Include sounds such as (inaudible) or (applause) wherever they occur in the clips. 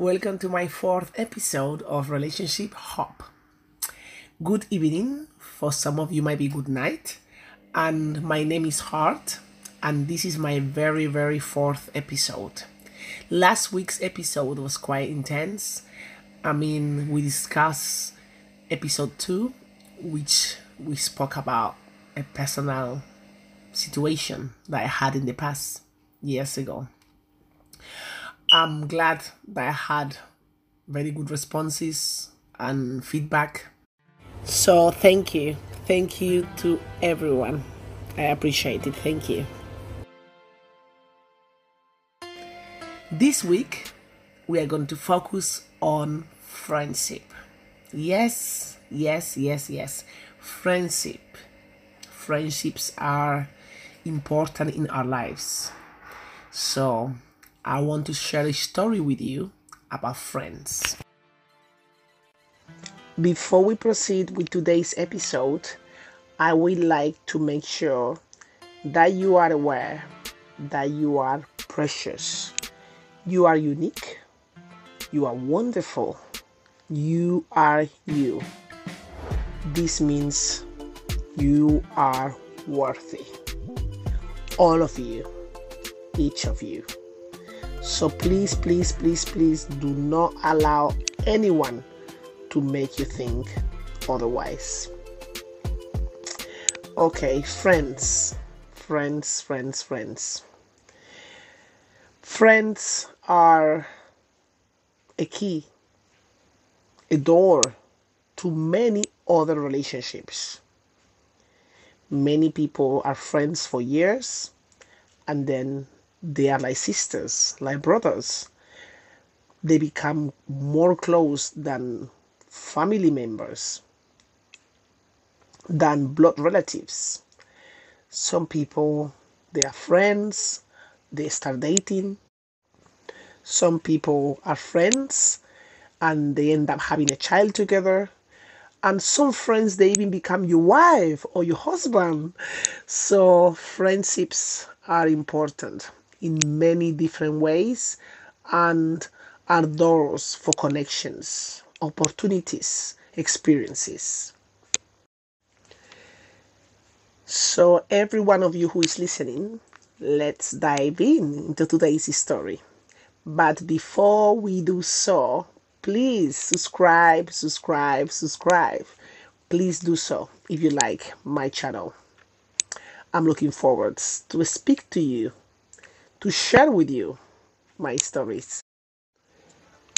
Welcome to my fourth episode of Relationship Hope. Good evening. For some of you, might be good night. And my name is Hart, and this is my very, very fourth episode. Last week's episode was quite intense. I mean, we discussed episode two, which we spoke about a personal situation that I had in the past years ago. I'm glad that I had very good responses and feedback. So, thank you. Thank you to everyone. I appreciate it. Thank you. This week, we are going to focus on friendship. Yes, yes, yes, yes. Friendship. Friendships are important in our lives. So, I want to share a story with you about friends. Before we proceed with today's episode, I would like to make sure that you are aware that you are precious. You are unique. You are wonderful. You are you. This means you are worthy. All of you, each of you. So please, please, please, please do not allow anyone to make you think otherwise. Okay, friends, friends, friends, friends. Friends are a key, a door to many other relationships. Many people are friends for years and then they are like sisters, like brothers. They become more close than family members, than blood relatives. Some people, they are friends, they start dating. Some people are friends and they end up having a child together. And some friends, they even become your wife or your husband. So, friendships are important in many different ways and are doors for connections, opportunities, experiences. So, every one of you who is listening, let's dive in into today's story. But before we do so, please subscribe, subscribe, subscribe. Please do so if you like my channel. I'm looking forward to speak to you to share with you my stories.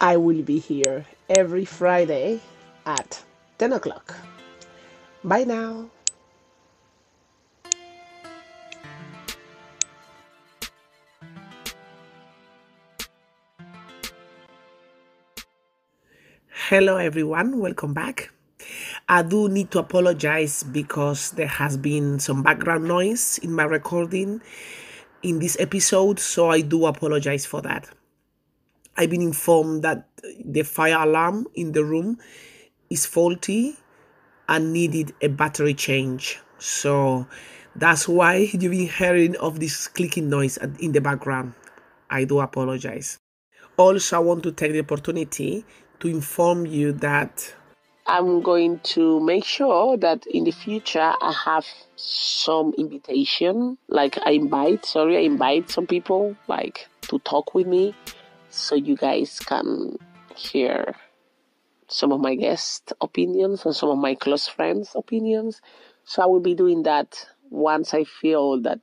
I will be here every Friday at 10 o'clock. Bye now. Hello, everyone. Welcome back. I do need to apologize because there has been some background noise in my recording in this episode, so I do apologize for that. I've been informed that the fire alarm in the room is faulty and needed a battery change. So that's why (laughs) you've been hearing of this clicking noise in the background. I do apologize. Also, I want to take the opportunity to inform you that I'm going to make sure that in the future I have some invitation, like I invite, sorry, I invite some people like to talk with me so you guys can hear some of my guest opinions and some of my close friends opinions. So I will be doing that once I feel that,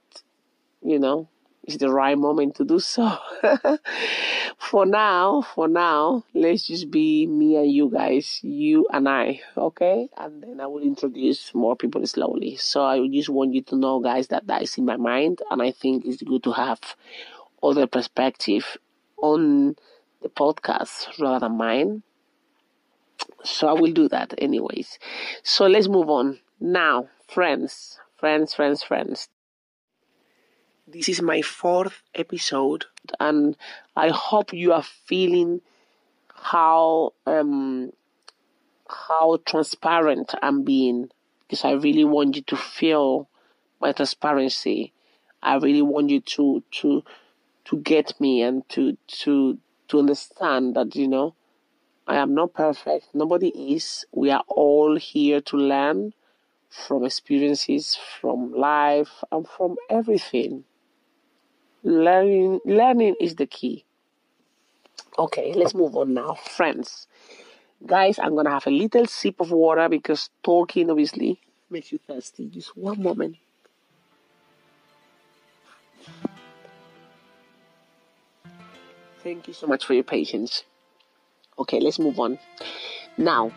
you know, it's the right moment to do so. (laughs) for now, for now, let's just be me and you guys, you and I, okay? And then I will introduce more people slowly. So I just want you to know, guys, that that is in my mind, and I think it's good to have other perspective on the podcast rather than mine. So I will do that anyways. So let's move on. Now, friends, friends, friends, friends. This is my fourth episode, and I hope you are feeling how um, how transparent I'm being because I really want you to feel my transparency. I really want you to to to get me and to to to understand that you know I am not perfect. Nobody is. We are all here to learn from experiences, from life, and from everything. Learning, learning is the key. Okay, let's move on now. Friends, guys, I'm gonna have a little sip of water because talking obviously makes you thirsty. Just one moment. Thank you so much for your patience. Okay, let's move on. Now,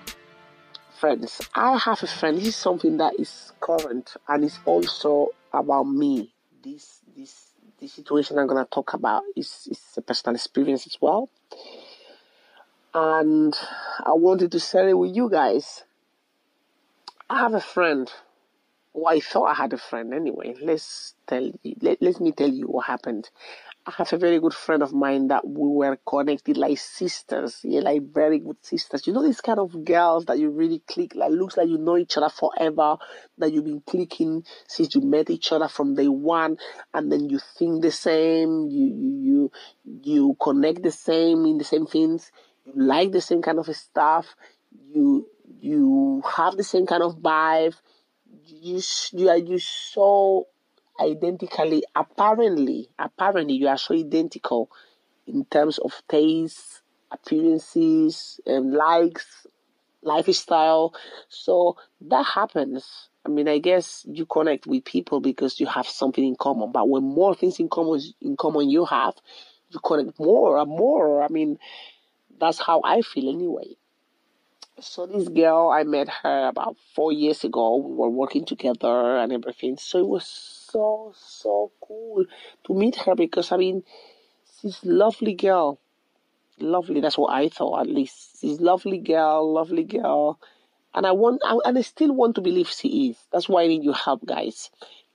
friends, I have a friend. This is something that is current and it's also about me. This this the situation I'm gonna talk about is, is a personal experience as well. And I wanted to share it with you guys. I have a friend. Well, I thought I had a friend anyway. Let's tell you, let, let me tell you what happened. I have a very good friend of mine that we were connected like sisters, yeah, like very good sisters. You know these kind of girls that you really click, like looks like you know each other forever, that you've been clicking since you met each other from day one, and then you think the same, you you you, you connect the same in the same things, you like the same kind of stuff, you you have the same kind of vibe, you you are you so identically apparently apparently you are so identical in terms of taste appearances and likes lifestyle. So that happens. I mean i guess you connect with people because you have something in common. But when more things in common in common you have you connect more and more. I mean that's how i feel anyway so this girl i met her about four years ago we were working together and everything so it was so, so cool to meet her because, I mean, she's lovely girl. Lovely, that's what I thought at least. She's lovely girl, lovely girl. And I want, I, and I still want to believe she is. That's why I need your help, guys.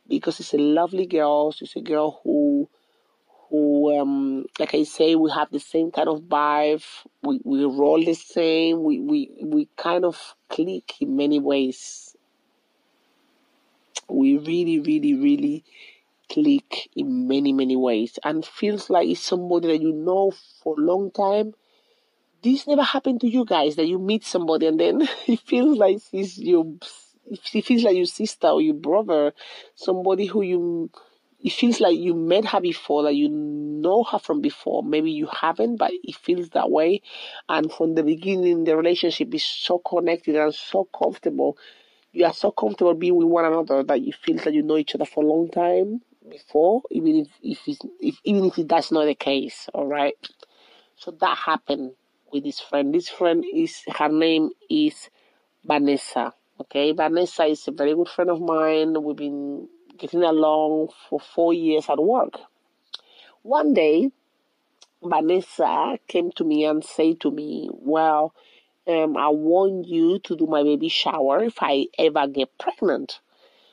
Because she's a lovely girl. She's a girl who, who, um, like I say, we have the same kind of vibe. We, we roll the same. We, we, we kind of click in many ways we really, really, really click in many, many ways and feels like it's somebody that you know for a long time. This never happened to you guys that you meet somebody and then (laughs) it feels like he's your it feels like your sister or your brother, somebody who you it feels like you met her before, that you know her from before. Maybe you haven't, but it feels that way. And from the beginning, the relationship is so connected and so comfortable you are so comfortable being with one another that you feel that you know each other for a long time before, even if if, it's, if even if that's not the case. All right. So that happened with this friend. This friend is her name is Vanessa. Okay, Vanessa is a very good friend of mine. We've been getting along for four years at work. One day, Vanessa came to me and said to me, "Well." um, I want you to do my baby shower if I ever get pregnant.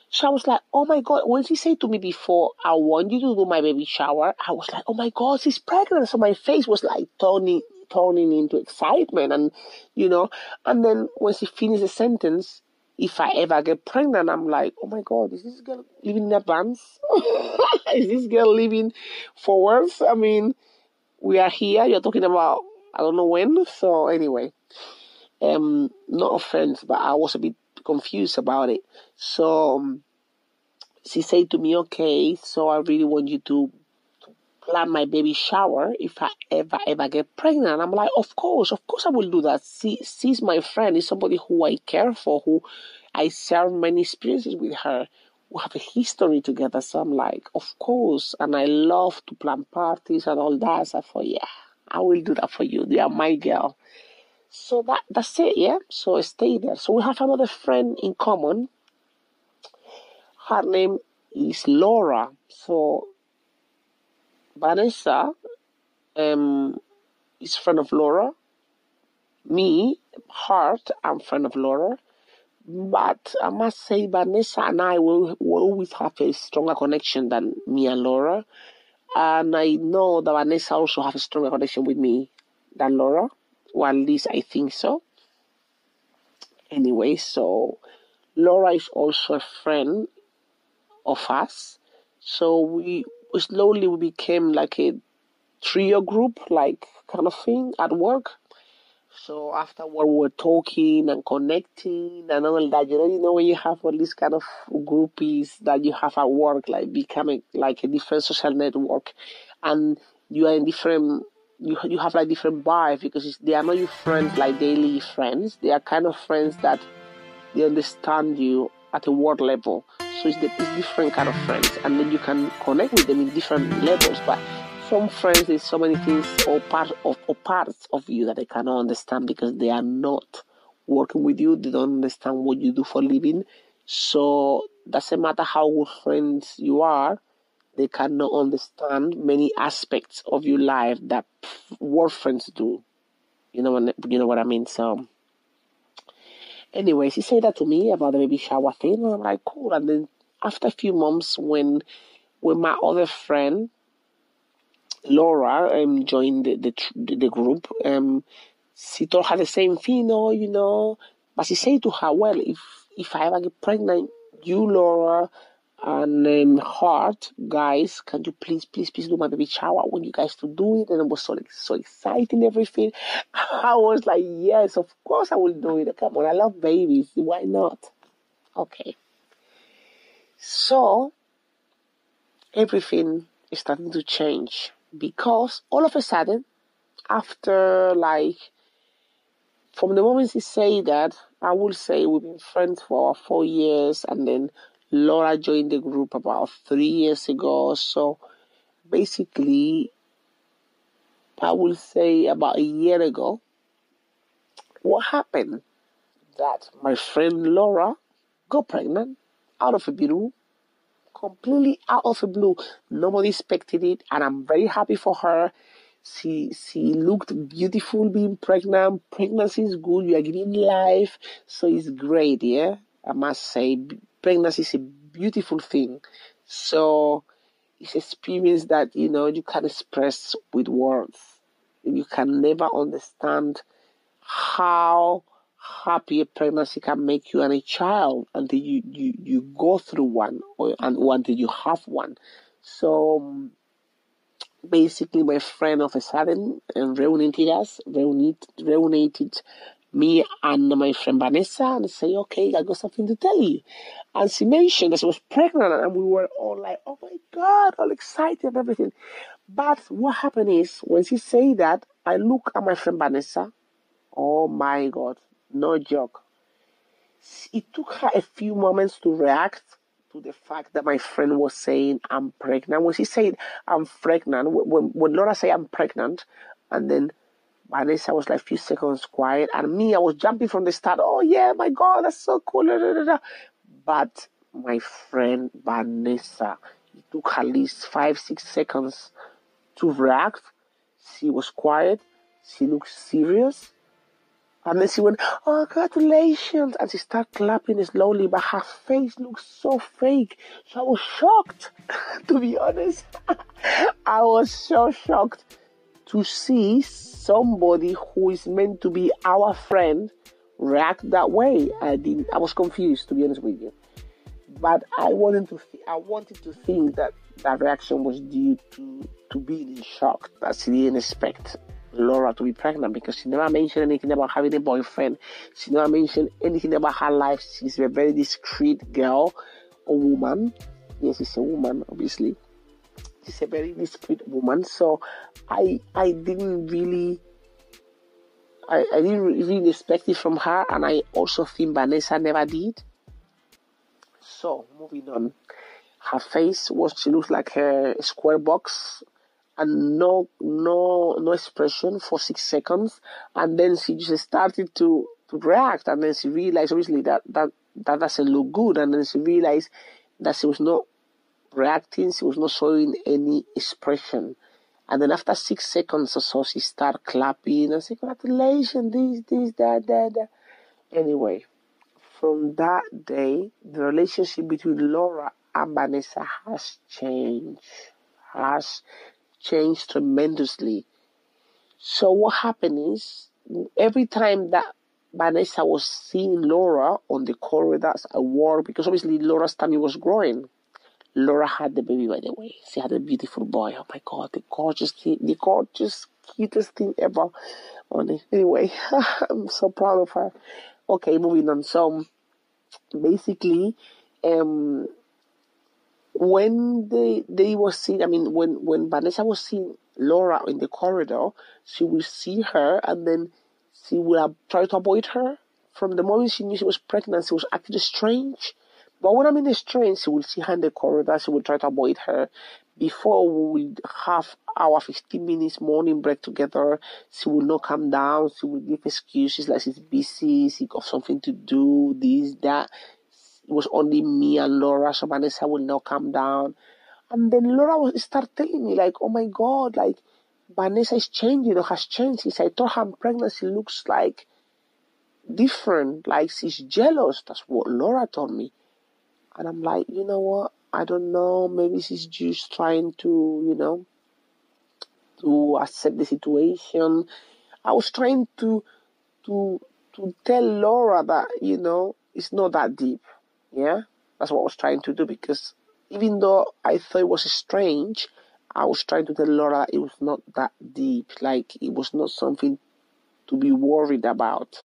So I was like, oh my God. When she said to me before, I want you to do my baby shower, I was like, oh my God, she's pregnant. So my face was like turning, turning into excitement. And, you know, and then when she finished the sentence, if I ever get pregnant, I'm like, oh my God, is this girl living in advance? (laughs) is this girl living forwards? I mean, we are here. You're talking about, I don't know when. So anyway, um, not offense, but I was a bit confused about it. So um, she said to me, "Okay, so I really want you to plan my baby shower if I ever ever get pregnant." I'm like, "Of course, of course, I will do that." She, she's my friend. Is somebody who I care for, who I share many experiences with her. We have a history together, so I'm like, "Of course," and I love to plan parties and all that. So I thought, "Yeah, I will do that for you. You are my girl." So that that's it, yeah. So stay there. So we have another friend in common. Her name is Laura. So Vanessa um, is friend of Laura. Me, Heart, I'm friend of Laura. But I must say, Vanessa and I will, will always have a stronger connection than me and Laura. And I know that Vanessa also has a stronger connection with me than Laura or at least I think so. Anyway, so Laura is also a friend of us. So we slowly we became like a trio group, like kind of thing at work. So afterward, we were talking and connecting and all that. You know, you know when you have all these kind of groupies that you have at work, like becoming like a different social network, and you are in different. You you have like different vibe because they are not your friends like daily friends. They are kind of friends that they understand you at a world level. So it's, the, it's different kind of friends, and then you can connect with them in different levels. But from friends, there's so many things or part of or parts of you that they cannot understand because they are not working with you. They don't understand what you do for living. So doesn't matter how good friends you are, they cannot understand many aspects of your life that work friends do. You know what you know what I mean. So, anyways, he said that to me about the baby shower thing, and I'm like, cool. And then after a few months, when when my other friend Laura um, joined the, the, the group. Um, she told her the same thing, oh, you know, but she said to her, well, if if I ever get pregnant, you, Laura, and um, Heart, guys, can you please, please, please do my baby shower? I want you guys to do it. And it was so, so exciting, everything. (laughs) I was like, yes, of course I will do it. Come on, I love babies. Why not? Okay. So, everything is starting to change because all of a sudden, after like from the moment he say that, I will say we've been friends for four years, and then Laura joined the group about three years ago. So basically, I will say about a year ago, what happened? That my friend Laura got pregnant out of a blue completely out of the blue. Nobody expected it, and I'm very happy for her. She she looked beautiful being pregnant. Pregnancy is good. You are giving life, so it's great. Yeah, I must say, pregnancy is a beautiful thing. So it's experience that you know you can express with words. You can never understand how happy a pregnancy can make you and a child until you, you, you go through one or, and until you have one. So basically, my friend of a sudden um, reunited us, reunited, reunited me and my friend Vanessa and say, okay, I got something to tell you. And she mentioned that she was pregnant and we were all like, oh my God, all excited and everything. But what happened is when she said that, I look at my friend Vanessa. Oh my God, no joke. It took her a few moments to react to the fact that my friend was saying I'm pregnant. When she said I'm pregnant, when, when Laura said I'm pregnant, and then Vanessa was like a few seconds quiet, and me, I was jumping from the start. Oh yeah, my God, that's so cool. But my friend Vanessa, it took at least five, six seconds to react. She was quiet. She looked serious. And then she went, Oh, congratulations. And she started clapping slowly, but her face looked so fake. So I was shocked, (laughs) to be honest. (laughs) I was so shocked to see somebody who is meant to be our friend react that way. I didn't, I was confused, to be honest with you. But I wanted to, th- I wanted to think that that reaction was due to, to being in shock that she didn't expect Laura to be pregnant because she never mentioned anything about having a boyfriend. She never mentioned anything about her life. She's a very discreet girl, a woman. Yes, she's a woman, obviously. She's a very discreet woman. So I I didn't really I, I didn't really expect it from her and I also think Vanessa never did. So moving on. Her face was she looks like a square box and no no no expression for six seconds and then she just started to, to react and then she realized obviously that, that that doesn't look good and then she realized that she was not reacting she was not showing any expression and then after six seconds or so she started clapping and saying congratulations this this that that, that. anyway from that day the relationship between laura and vanessa has changed has changed tremendously. So what happened is every time that Vanessa was seeing Laura on the corridors at work, because obviously Laura's tummy was growing. Laura had the baby, by the way. She had a beautiful boy. Oh my God, the gorgeous the gorgeous, cutest thing ever. Anyway, (laughs) I'm so proud of her. Okay, moving on. So basically, um, when they they were seeing, I mean, when when Vanessa was seeing Laura in the corridor, she would see her and then she would have tried to avoid her. From the moment she knew she was pregnant, she was acting strange. But when I'm in the strange, she will see her in the corridor, she will try to avoid her. Before we would have our 15 minutes morning break together, she will not come down. She will give excuses like she's busy, she got something to do, this, that. It was only me and Laura, so Vanessa will not come down. And then Laura will start telling me like, oh my god, like Vanessa is changing or has changed. Since I told her I'm pregnant, she looks like different, like she's jealous. That's what Laura told me. And I'm like, you know what? I don't know. Maybe she's just trying to, you know, to accept the situation. I was trying to to to tell Laura that, you know, it's not that deep. Yeah? That's what I was trying to do because even though I thought it was strange, I was trying to tell Laura it was not that deep. Like it was not something to be worried about.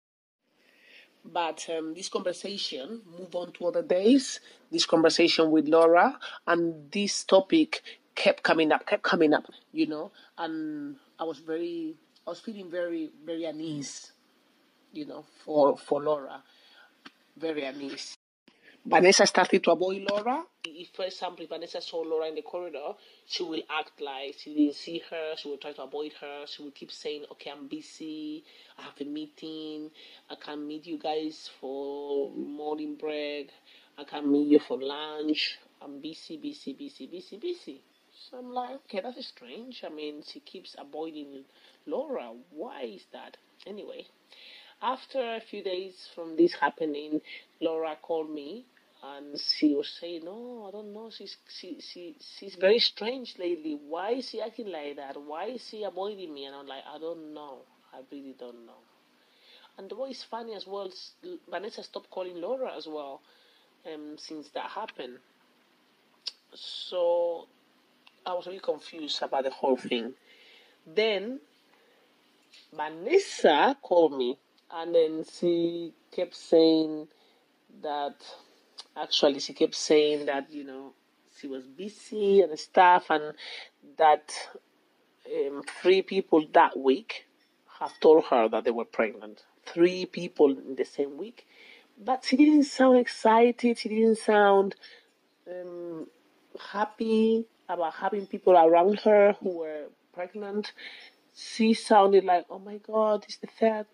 But um, this conversation move on to other days. This conversation with Laura and this topic kept coming up, kept coming up. You know, and I was very, I was feeling very, very unease. You know, for for Laura, very unease. Vanessa started to avoid Laura. If, for example, if Vanessa saw Laura in the corridor, she will act like she didn't see her. She will try to avoid her. She will keep saying, "Okay, I'm busy. I have a meeting. I can't meet you guys for morning break. I can't meet you for lunch. I'm busy, busy, busy, busy, busy." So I'm like, okay, that's strange. I mean, she keeps avoiding Laura. Why is that? Anyway, after a few days from this happening, Laura called me and she was saying, "No, I don't know. She's she she she's very strange lately. Why is she acting like that? Why is she avoiding me?" And I'm like, "I don't know. I really don't know." And what is funny as well, Vanessa stopped calling Laura as well, um, since that happened. So I was a really confused about the whole thing. Then Vanessa called me, and then she kept saying that actually she kept saying that you know she was busy and stuff and that um, three people that week have told her that they were pregnant. Three people in the same week. But she didn't sound excited. She didn't sound um, happy about having people around her who were pregnant. She sounded like oh my god it's the third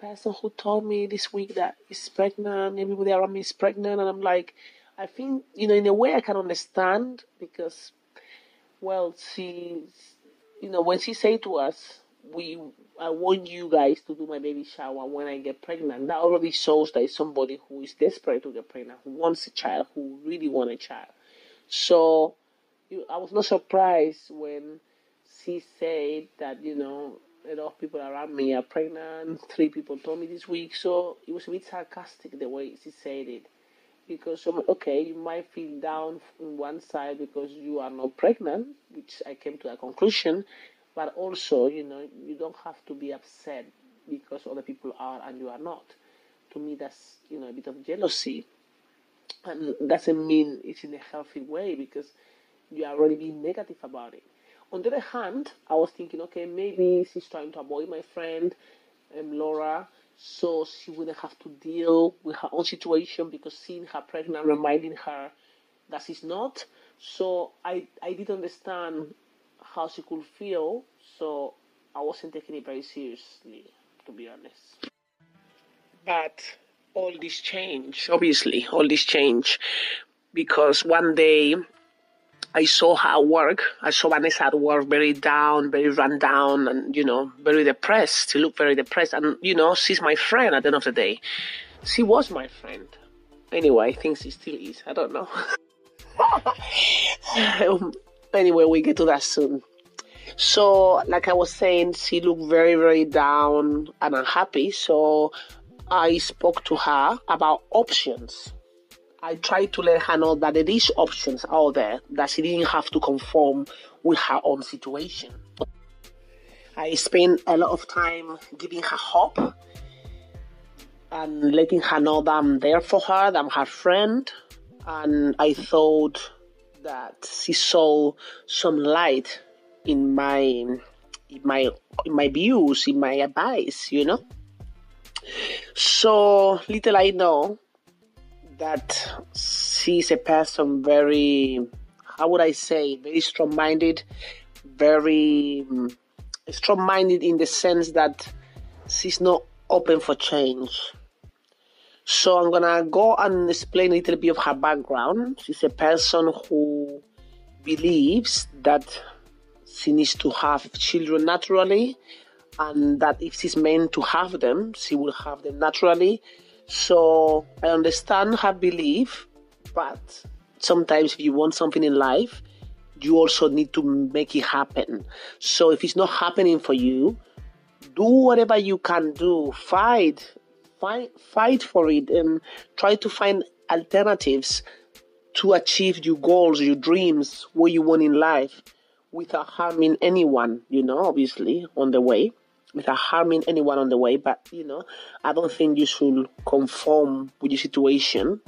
person who told me this week that he's pregnant, everybody around me is pregnant, and I'm like, I think, you know, in a way I can understand because, well, she's, you know, when she said to us, we, I want you guys to do my baby shower when I get pregnant, that already shows that it's somebody who is desperate to get pregnant, who wants a child, who really want a child. So, I was not surprised when she said that, you know, a lot of people around me are pregnant. Three people told me this week, so it was a bit sarcastic the way she said it. Because um, okay, you might feel down on one side because you are not pregnant, which I came to a conclusion, but also you know you don't have to be upset because other people are and you are not. To me, that's you know a bit of jealousy, and doesn't mean it's in a healthy way because you are already being negative about it. On the other hand, I was thinking, okay, maybe she's trying to avoid my friend um, Laura, so she wouldn't have to deal with her own situation because seeing her pregnant reminding her that she's not. So I I did understand how she could feel, so I wasn't taking it very seriously, to be honest. But all this change, obviously, all this change, because one day I saw her work. I saw Vanessa at work very down, very run down, and you know, very depressed. She looked very depressed, and you know, she's my friend at the end of the day. She was my friend. Anyway, I think she still is. I don't know. (laughs) um, anyway, we get to that soon. So, like I was saying, she looked very, very down and unhappy. So, I spoke to her about options I tried to let her know that there is options out there that she didn't have to conform with her own situation. I spent a lot of time giving her hope and letting her know that I'm there for her, that I'm her friend. And I thought that she saw some light in my in my in my views, in my advice, you know. So little I know that she's a person very, how would I say, very strong minded, very um, strong minded in the sense that she's not open for change. So I'm gonna go and explain a little bit of her background. She's a person who believes that she needs to have children naturally and that if she's meant to have them, she will have them naturally so I understand her belief, but sometimes if you want something in life, you also need to make it happen. So if it's not happening for you, do whatever you can do. Fight, fight, fight for it, and try to find alternatives to achieve your goals, your dreams, what you want in life, without harming anyone. You know, obviously on the way without harming anyone on the way. But you know, I don't think you should conform with your situation.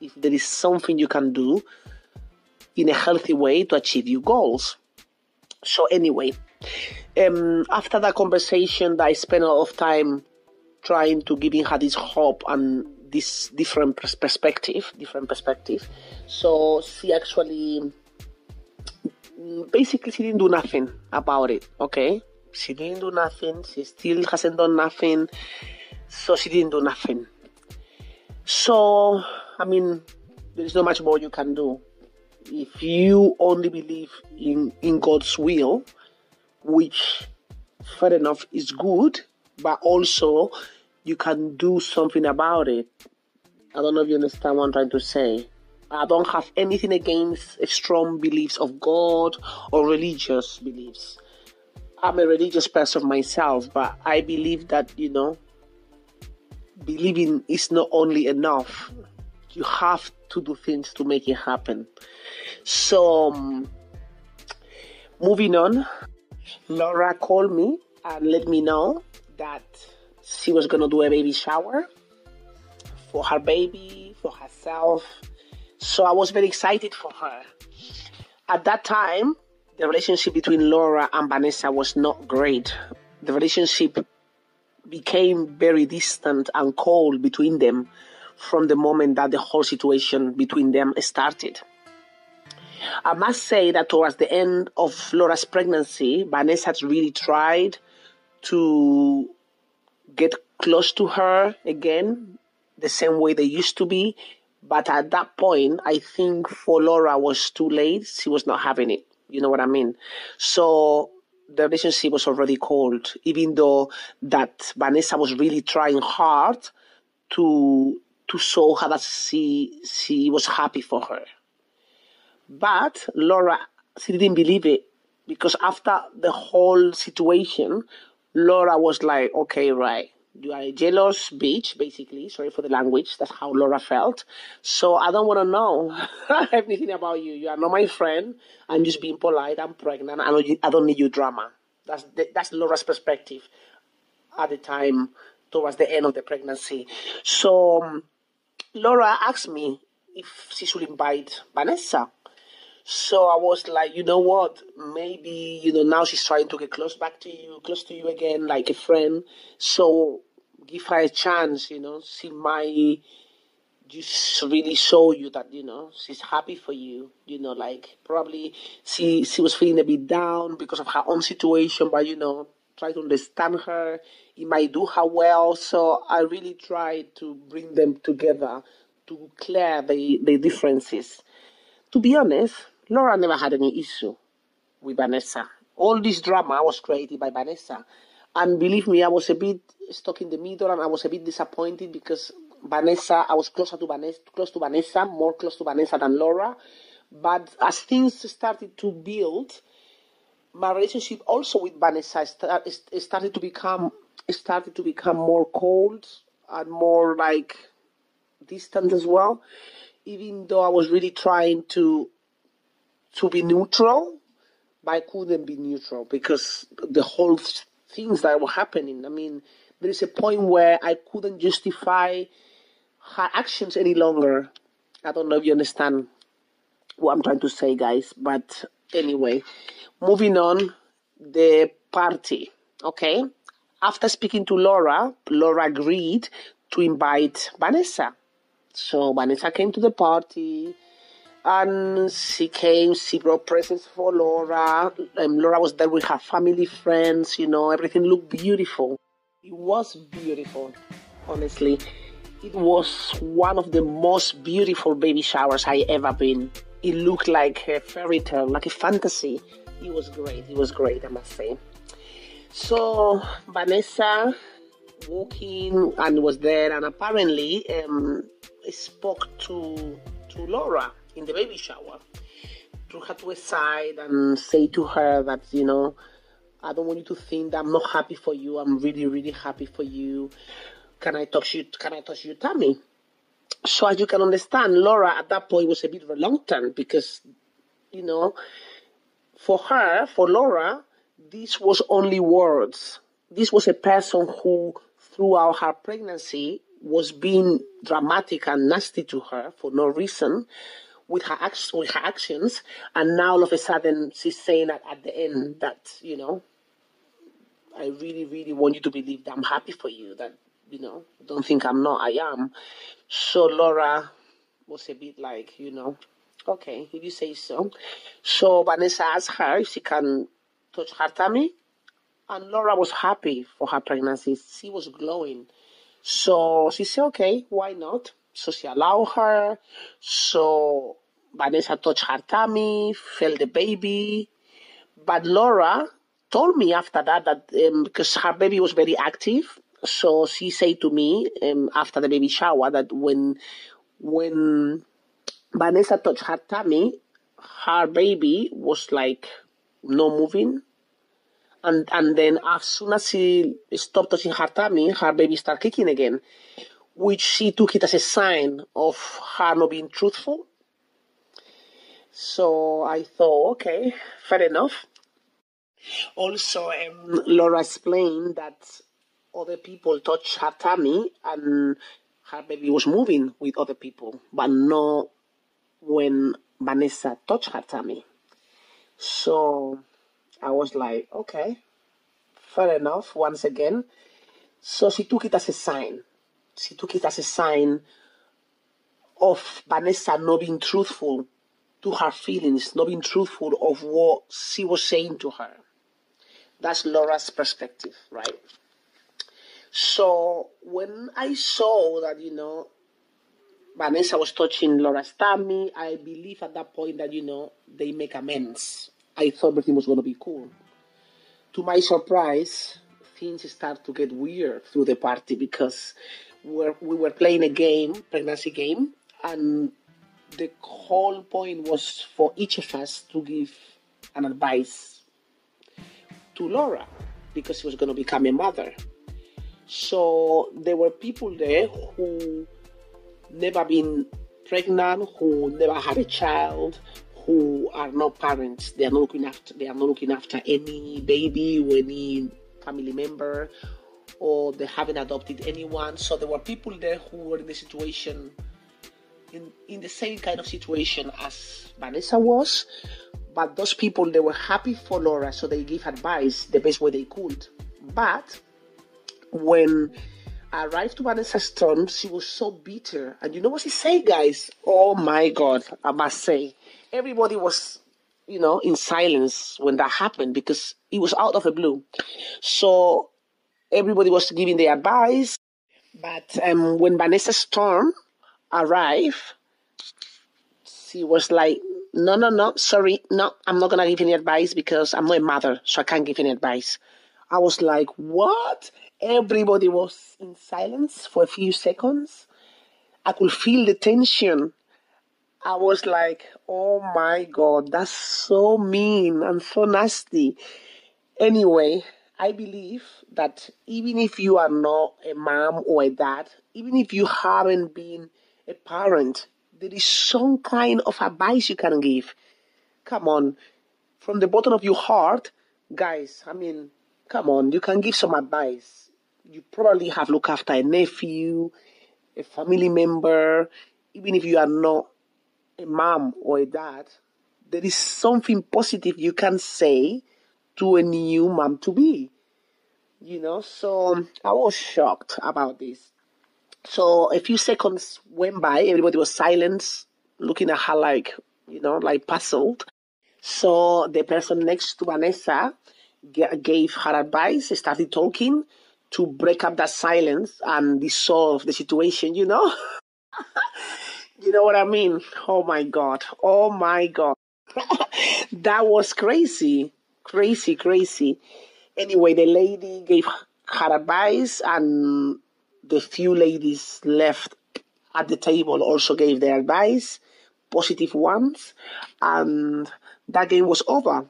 If there is something you can do in a healthy way to achieve your goals. So anyway, um, after that conversation, that I spent a lot of time trying to giving her this hope and this different perspective, different perspective. So she actually, basically, she didn't do nothing about it. Okay, she didn't do nothing. She still hasn't done nothing. So she didn't do nothing. So, I mean, there is not much more you can do. If you only believe in, in God's will, which, fair enough, is good, but also you can do something about it. I don't know if you understand what I'm trying to say. I don't have anything against strong beliefs of God or religious beliefs. I'm a religious person myself, but I believe that, you know, believing is not only enough. You have to do things to make it happen. So, um, moving on, Laura called me and let me know that she was to do a baby shower for her baby, for herself. So I was very excited for her. At that time, the relationship between Laura and Vanessa was not great. The relationship became very distant and cold between them from the moment that the whole situation between them started. I must say that towards the end of Laura's pregnancy, Vanessa really tried to get close to her again, the same way they used to be. But at that point, I think for Laura was too late. She was not having it. You know what I mean? So the relationship was already cold, even though that Vanessa was really trying hard to to show her that she she was happy for her. But Laura she didn't believe it because after the whole situation, Laura was like, okay, right, you are a jealous bitch, basically. Sorry for the language. That's how Laura felt. So I don't want to know (laughs) everything about you. You are not my friend. I'm just being polite. I'm pregnant. I don't, I don't need your drama. That's that's Laura's perspective at the time towards the end of the pregnancy. So um, Laura asked me if she should invite Vanessa. So I was like, you know what? Maybe you know now she's trying to get close back to you, close to you again, like a friend. So give her a chance, you know, she might just really show you that, you know, she's happy for you, you know, like probably she she was feeling a bit down because of her own situation, but you know, try to understand her. It might do her well. So I really tried to bring them together to clear the, the differences. To be honest, Laura never had any issue with Vanessa. All this drama was created by Vanessa. And believe me, I was a bit stuck in the middle and I was a bit disappointed because Vanessa, I was closer to Vanessa, close to Vanessa, more close to Vanessa than Laura. But as things started to build, my relationship also with Vanessa start, started to become started to become more cold and more like distant as well. even though I was really trying to to be neutral, but I couldn't be neutral because the whole things that were happening. I mean, there is a point where I couldn't justify her actions any longer. I don't know if you understand what I'm trying to say, guys, but anyway, moving on, the party, okay? After speaking to Laura, Laura agreed to invite Vanessa. So Vanessa came to the party and she came, she brought presents for Laura. Um, Laura was there with her family, friends, you know, everything looked beautiful. It was beautiful, honestly. It was one of the most beautiful baby showers I ever been. It looked like a fairy tale, like a fantasy. It was great. It was great, I must say. So Vanessa walking and was there, and apparently um, spoke to to Laura in the baby shower. Drew her to a side and say to her that you know, I don't want you to think that I'm not happy for you. I'm really, really happy for you. Can I touch you? Can I touch your tummy? So as you can understand, Laura at that point was a bit reluctant because, you know, for her, for Laura, this was only words. This was a person who, throughout her pregnancy, was being dramatic and nasty to her for no reason with her, act- with her actions. And now all of a sudden she's saying at, at the end that, you know, I really, really want you to believe that I'm happy for you, that, you know, don't think I'm not, I am. So Laura was a bit like, you know, okay, if you say so. So Vanessa asked her if she can touch her tummy. And Laura was happy for her pregnancy. She was glowing. So she said, okay, why not? So she allowed her. So Vanessa touched her tummy, felt the baby. But Laura told me after that that um, because her baby was very active, so she said to me um, after the baby shower that when when Vanessa touched her tummy, her baby was like no moving. And and then as soon as she stopped touching her tummy, her baby started kicking again, which she took it as a sign of her not being truthful. So I thought, okay, fair enough. Also, um, Laura explained that other people touched her tummy and her baby was moving with other people, but not when Vanessa touched her tummy. So I was like, okay, fair enough, once again. So she took it as a sign. She took it as a sign of Vanessa not being truthful to her feelings, not being truthful of what she was saying to her. That's Laura's perspective, right? So when I saw that, you know, Vanessa was touching Laura's tummy, I believe at that point that, you know, they make amends. I thought everything was going to be cool. To my surprise, things start to get weird through the party because we're, we were playing a game, pregnancy game, and the whole point was for each of us to give an advice to Laura because she was going to become a mother. So there were people there who never been pregnant, who never had a child, who are not parents. They are not looking after. They are not looking after any baby or any family member, or they haven't adopted anyone. So there were people there who were in the situation, in in the same kind of situation as Vanessa was. But those people they were happy for Laura, so they gave advice the best way they could. But when I arrived to Vanessa's turn, she was so bitter. And you know what she said, guys? Oh my God, I must say. Everybody was, you know, in silence when that happened because it was out of the blue. So everybody was giving their advice. But um, when Vanessa's turn arrived, she was like, no, no, no, sorry, no, I'm not to give any advice because I'm not a mother, so I can't give any advice. I was like, what? Everybody was in silence for a few seconds. I could feel the tension. I was like, oh my God, that's so mean and so nasty. Anyway, I believe that even if you are not a mom or a dad, even if you haven't been a parent, there is some kind of advice you can give. Come on, from the bottom of your heart, guys. I mean, come on, you can give some advice. You probably have looked after a nephew, a family member, even if you are not a mom or a dad. There is something positive you can say to a new mom to be. You know, so I was shocked about this. So a few seconds went by, everybody was silent, looking at her like, you know, like puzzled. So the person next to Vanessa gave her advice, started talking to break up that silence and dissolve the situation, you know? (laughs) you know what I mean? Oh my God. Oh my God. (laughs) that was crazy. Crazy, crazy. Anyway, the lady gave her advice, and the few ladies left at the table also gave their advice, positive ones, and that game was over.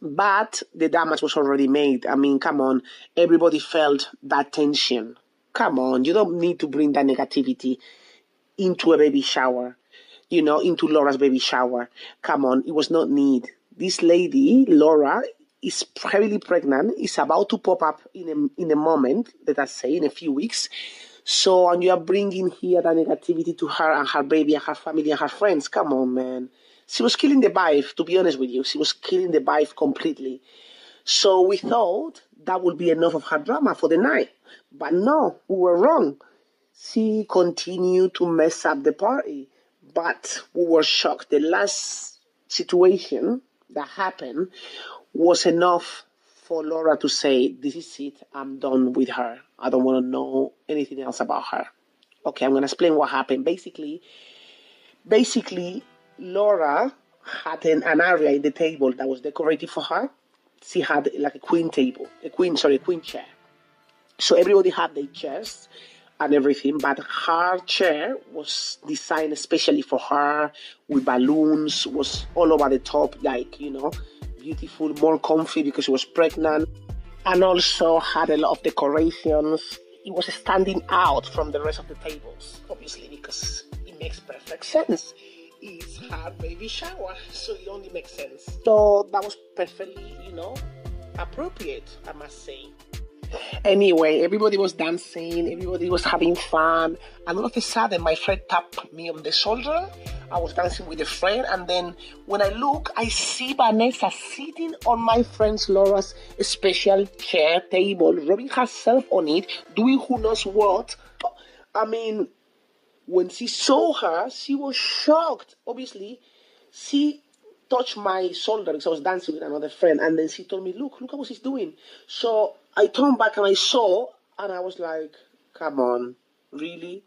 But the damage was already made. I mean, come on, everybody felt that tension. Come on, you don't need to bring that negativity into a baby shower, you know, into Laura's baby shower. Come on, it was not need. This lady, Laura, is heavily pregnant, is about to pop up in a, in a moment, let us say, in a few weeks. So, and you are bringing here the negativity to her and her baby and her family and her friends. Come on, man. She was killing the vibe, to be honest with you. She was killing the vibe completely. So we thought that would be enough of her drama for the night. But no, we were wrong. She continued to mess up the party. But we were shocked. The last situation that happened was enough for Laura to say, This is it, I'm done with her. I don't want to know anything else about her. Okay, I'm gonna explain what happened. Basically, basically, Laura had an, an area in the table that was decorated for her. She had like a queen table, a queen, sorry, a queen chair. So everybody had their chairs and everything, but her chair was designed especially for her with balloons, was all over the top, like, you know, beautiful, more comfy because she was pregnant, and also had a lot of decorations. It was standing out from the rest of the tables, obviously, because it makes perfect sense. It's her baby shower, so it only makes sense. So that was perfectly, you know, appropriate, I must say. Anyway, everybody was dancing, everybody was having fun, and all of a sudden, my friend tapped me on the shoulder. I was dancing with a friend, and then when I look, I see Vanessa sitting on my friend Laura's special chair table, rubbing herself on it, doing who knows what. I mean, when she saw her, she was shocked. Obviously, she touched my shoulder because I was dancing with another friend, and then she told me, "Look, look at what she's doing." So I turned back and I saw, and I was like, "Come on, really?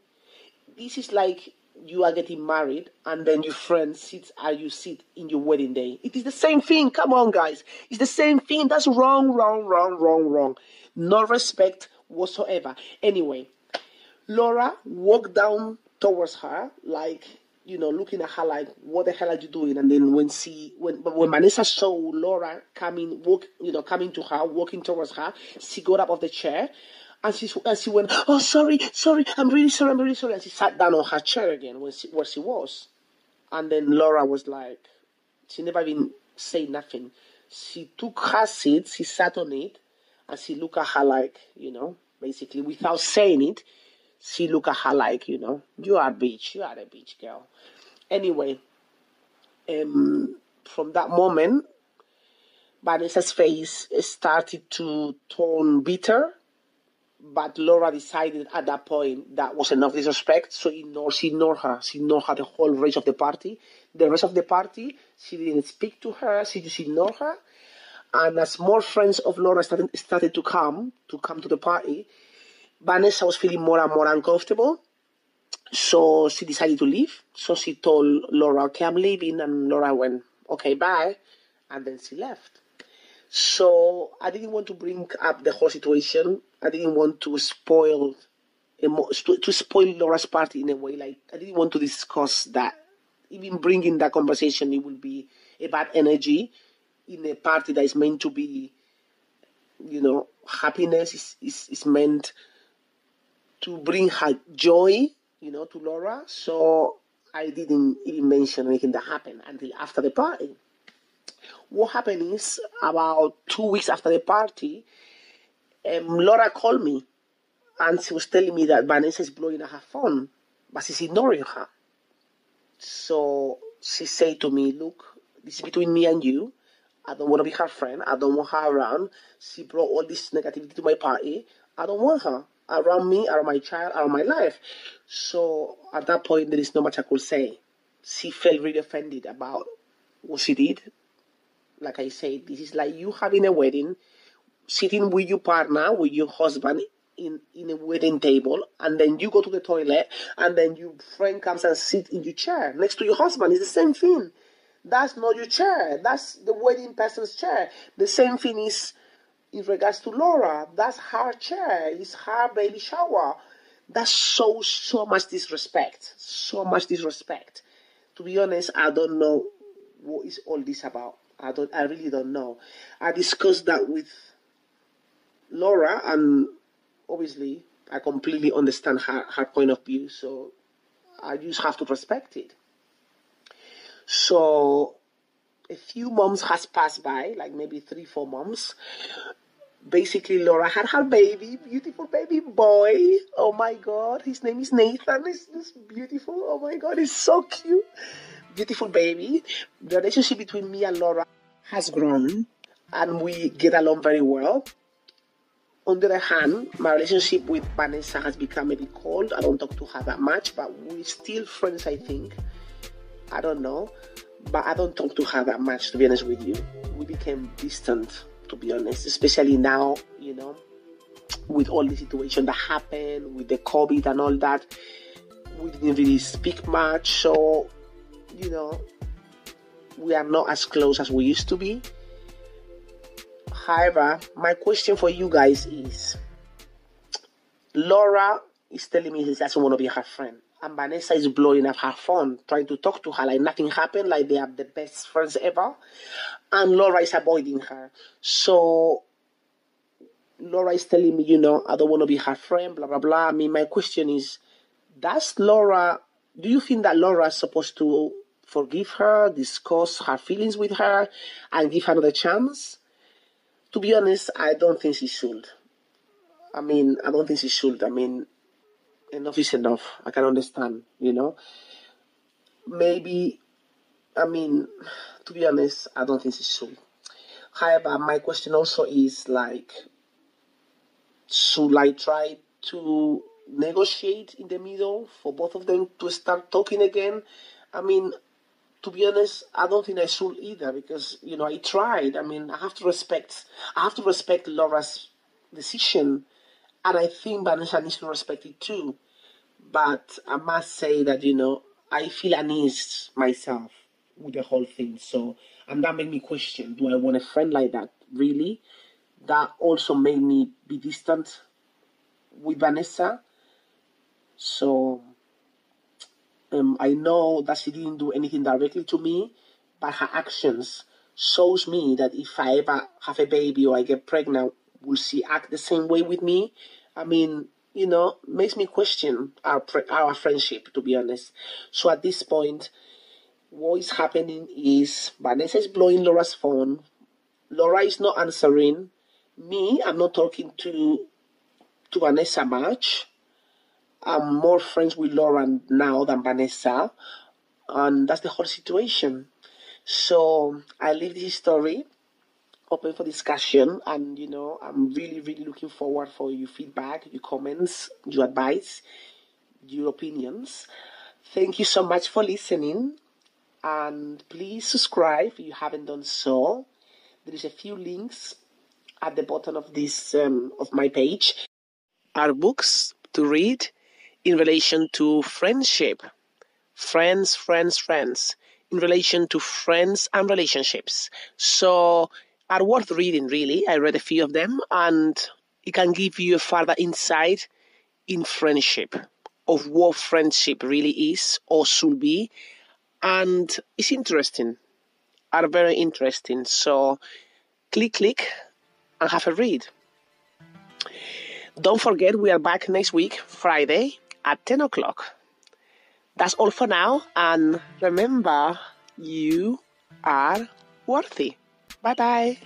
This is like you are getting married, and then your friend sits and you sit in your wedding day. It is the same thing. Come on, guys, it's the same thing. That's wrong, wrong, wrong, wrong, wrong. No respect whatsoever. Anyway, Laura walked down towards her, like you know, looking at her like, "What the hell are you doing?" And then when she, when when Vanessa saw Laura coming, walk, you know, coming to her, walking towards her, she got up off the chair, and she and she went, "Oh, sorry, sorry, I'm really sorry, I'm really sorry," and she sat down on her chair again where she, where she was, and then Laura was like, she never even said nothing. She took her seat, she sat on it, and she looked at her like, you know, basically without saying it she look at her like, you know, you are a bitch, you are a bitch girl. Anyway, um, from that moment, Vanessa's face started to turn bitter, but Laura decided at that point that was enough disrespect, so ignore, she ignored her. She ignored her the whole rest of the party. The rest of the party, she didn't speak to her, she just ignored her. And as more friends of Laura started, started to come, to come to the party, Vanessa was feeling more and more uncomfortable. So she decided to leave. So she told Laura, okay, I'm leaving. And Laura went, okay, bye. And then she left. So I didn't want to bring up the whole situation. I didn't want to spoil to spoil Laura's party in a way. Like I didn't want to discuss that. Even bringing that conversation, it will be a bad energy in a party that is meant to be, you know, happiness is, is, is meant to bring her joy, you know, to Laura. So I didn't even mention anything that happened until after the party. What happened is about two weeks after the party, um, Laura called me and she was telling me that Vanessa is blowing up her phone, but she's ignoring her. So she said to me, Look, this is between me and you. I don't want to be her friend. I don't want her around. She brought all this negativity to my party. I don't want her around me, around my child, around my life. So at that point, there is not much I could say. She felt really offended about what she did. Like I said, this is like you having a wedding, sitting with your partner, with your husband in, in a wedding table, and then you go to the toilet, and then your friend comes and sit in your chair next to your husband. It's the same thing. That's not your chair. That's the wedding person's chair. The same thing is in regards to Laura. That's her chair. It's her baby shower. That shows so much disrespect. So much disrespect. To be honest, I don't know what is all this about. I don't. I really don't know. I discussed that with Laura, and obviously, I completely understand her her point of view. So I just have to respect it. So a few months has passed by, like maybe three, four months. Basically, Laura had her baby, beautiful baby boy. Oh my God, his name is Nathan. He's just beautiful. Oh my God, he's so cute. Beautiful baby. The relationship between me and Laura has grown, and we get along very well. On the other hand, my relationship with Vanessa has become a bit cold. I don't talk to her that much, but we're still friends, I think. I don't know. But I don't talk to her that much, to be honest with you. We became distant, to be honest, especially now, you know, with all the situation that happened, with the COVID and all that. We didn't really speak much, so, you know, we are not as close as we used to be. However, my question for you guys is Laura is telling me she doesn't want to be her friend and Vanessa is blowing up her phone, trying to talk to her like nothing happened, like they are the best friends ever. And Laura is avoiding her. So Laura is telling me, you know, I don't want to be her friend, blah, blah, blah. I mean, my question is, does Laura, do you think that Laura is supposed to forgive her, discuss her feelings with her, and give her another chance? To be honest, I don't think she should. I mean, I don't think she should. I mean, enough is enough. I can understand, you know. Maybe, I mean, to be honest, I don't think she should. However, my question also is like, should I try to negotiate in the middle for both of them to start talking again? I mean, to be honest, I don't think I should either because you know I tried. I mean, I have to respect. I have to respect Laura's decision, and I think Vanessa needs to respect it too. But I must say that, you know, I feel uneased myself with the whole thing. So, and that made me question do I want a friend like that? Really? That also made me be distant with Vanessa. So, um, I know that she didn't do anything directly to me, but her actions shows me that if I ever have a baby or I get pregnant, will she act the same way with me? I mean, you know, makes me question our our friendship. To be honest, so at this point, what is happening is Vanessa is blowing Laura's phone. Laura is not answering. Me, I'm not talking to to Vanessa much. I'm more friends with Laura now than Vanessa, and that's the whole situation. So I leave this story open for discussion and you know i'm really really looking forward for your feedback your comments your advice your opinions. Thank you so much for listening and please subscribe if you haven't done so. There is a few links at the bottom of this um, of my page. Are books to read in relation to friendship friends friends friends in relation to friends and relationships so are worth reading, really. I read a few of them, and it can give you a further insight in friendship, of what friendship really is or should be. And it's interesting, are very interesting. So click, click, and have a read. Don't forget, we are back next week, Friday, at 10 o'clock. That's all for now. And remember, you are worthy. Bye bye.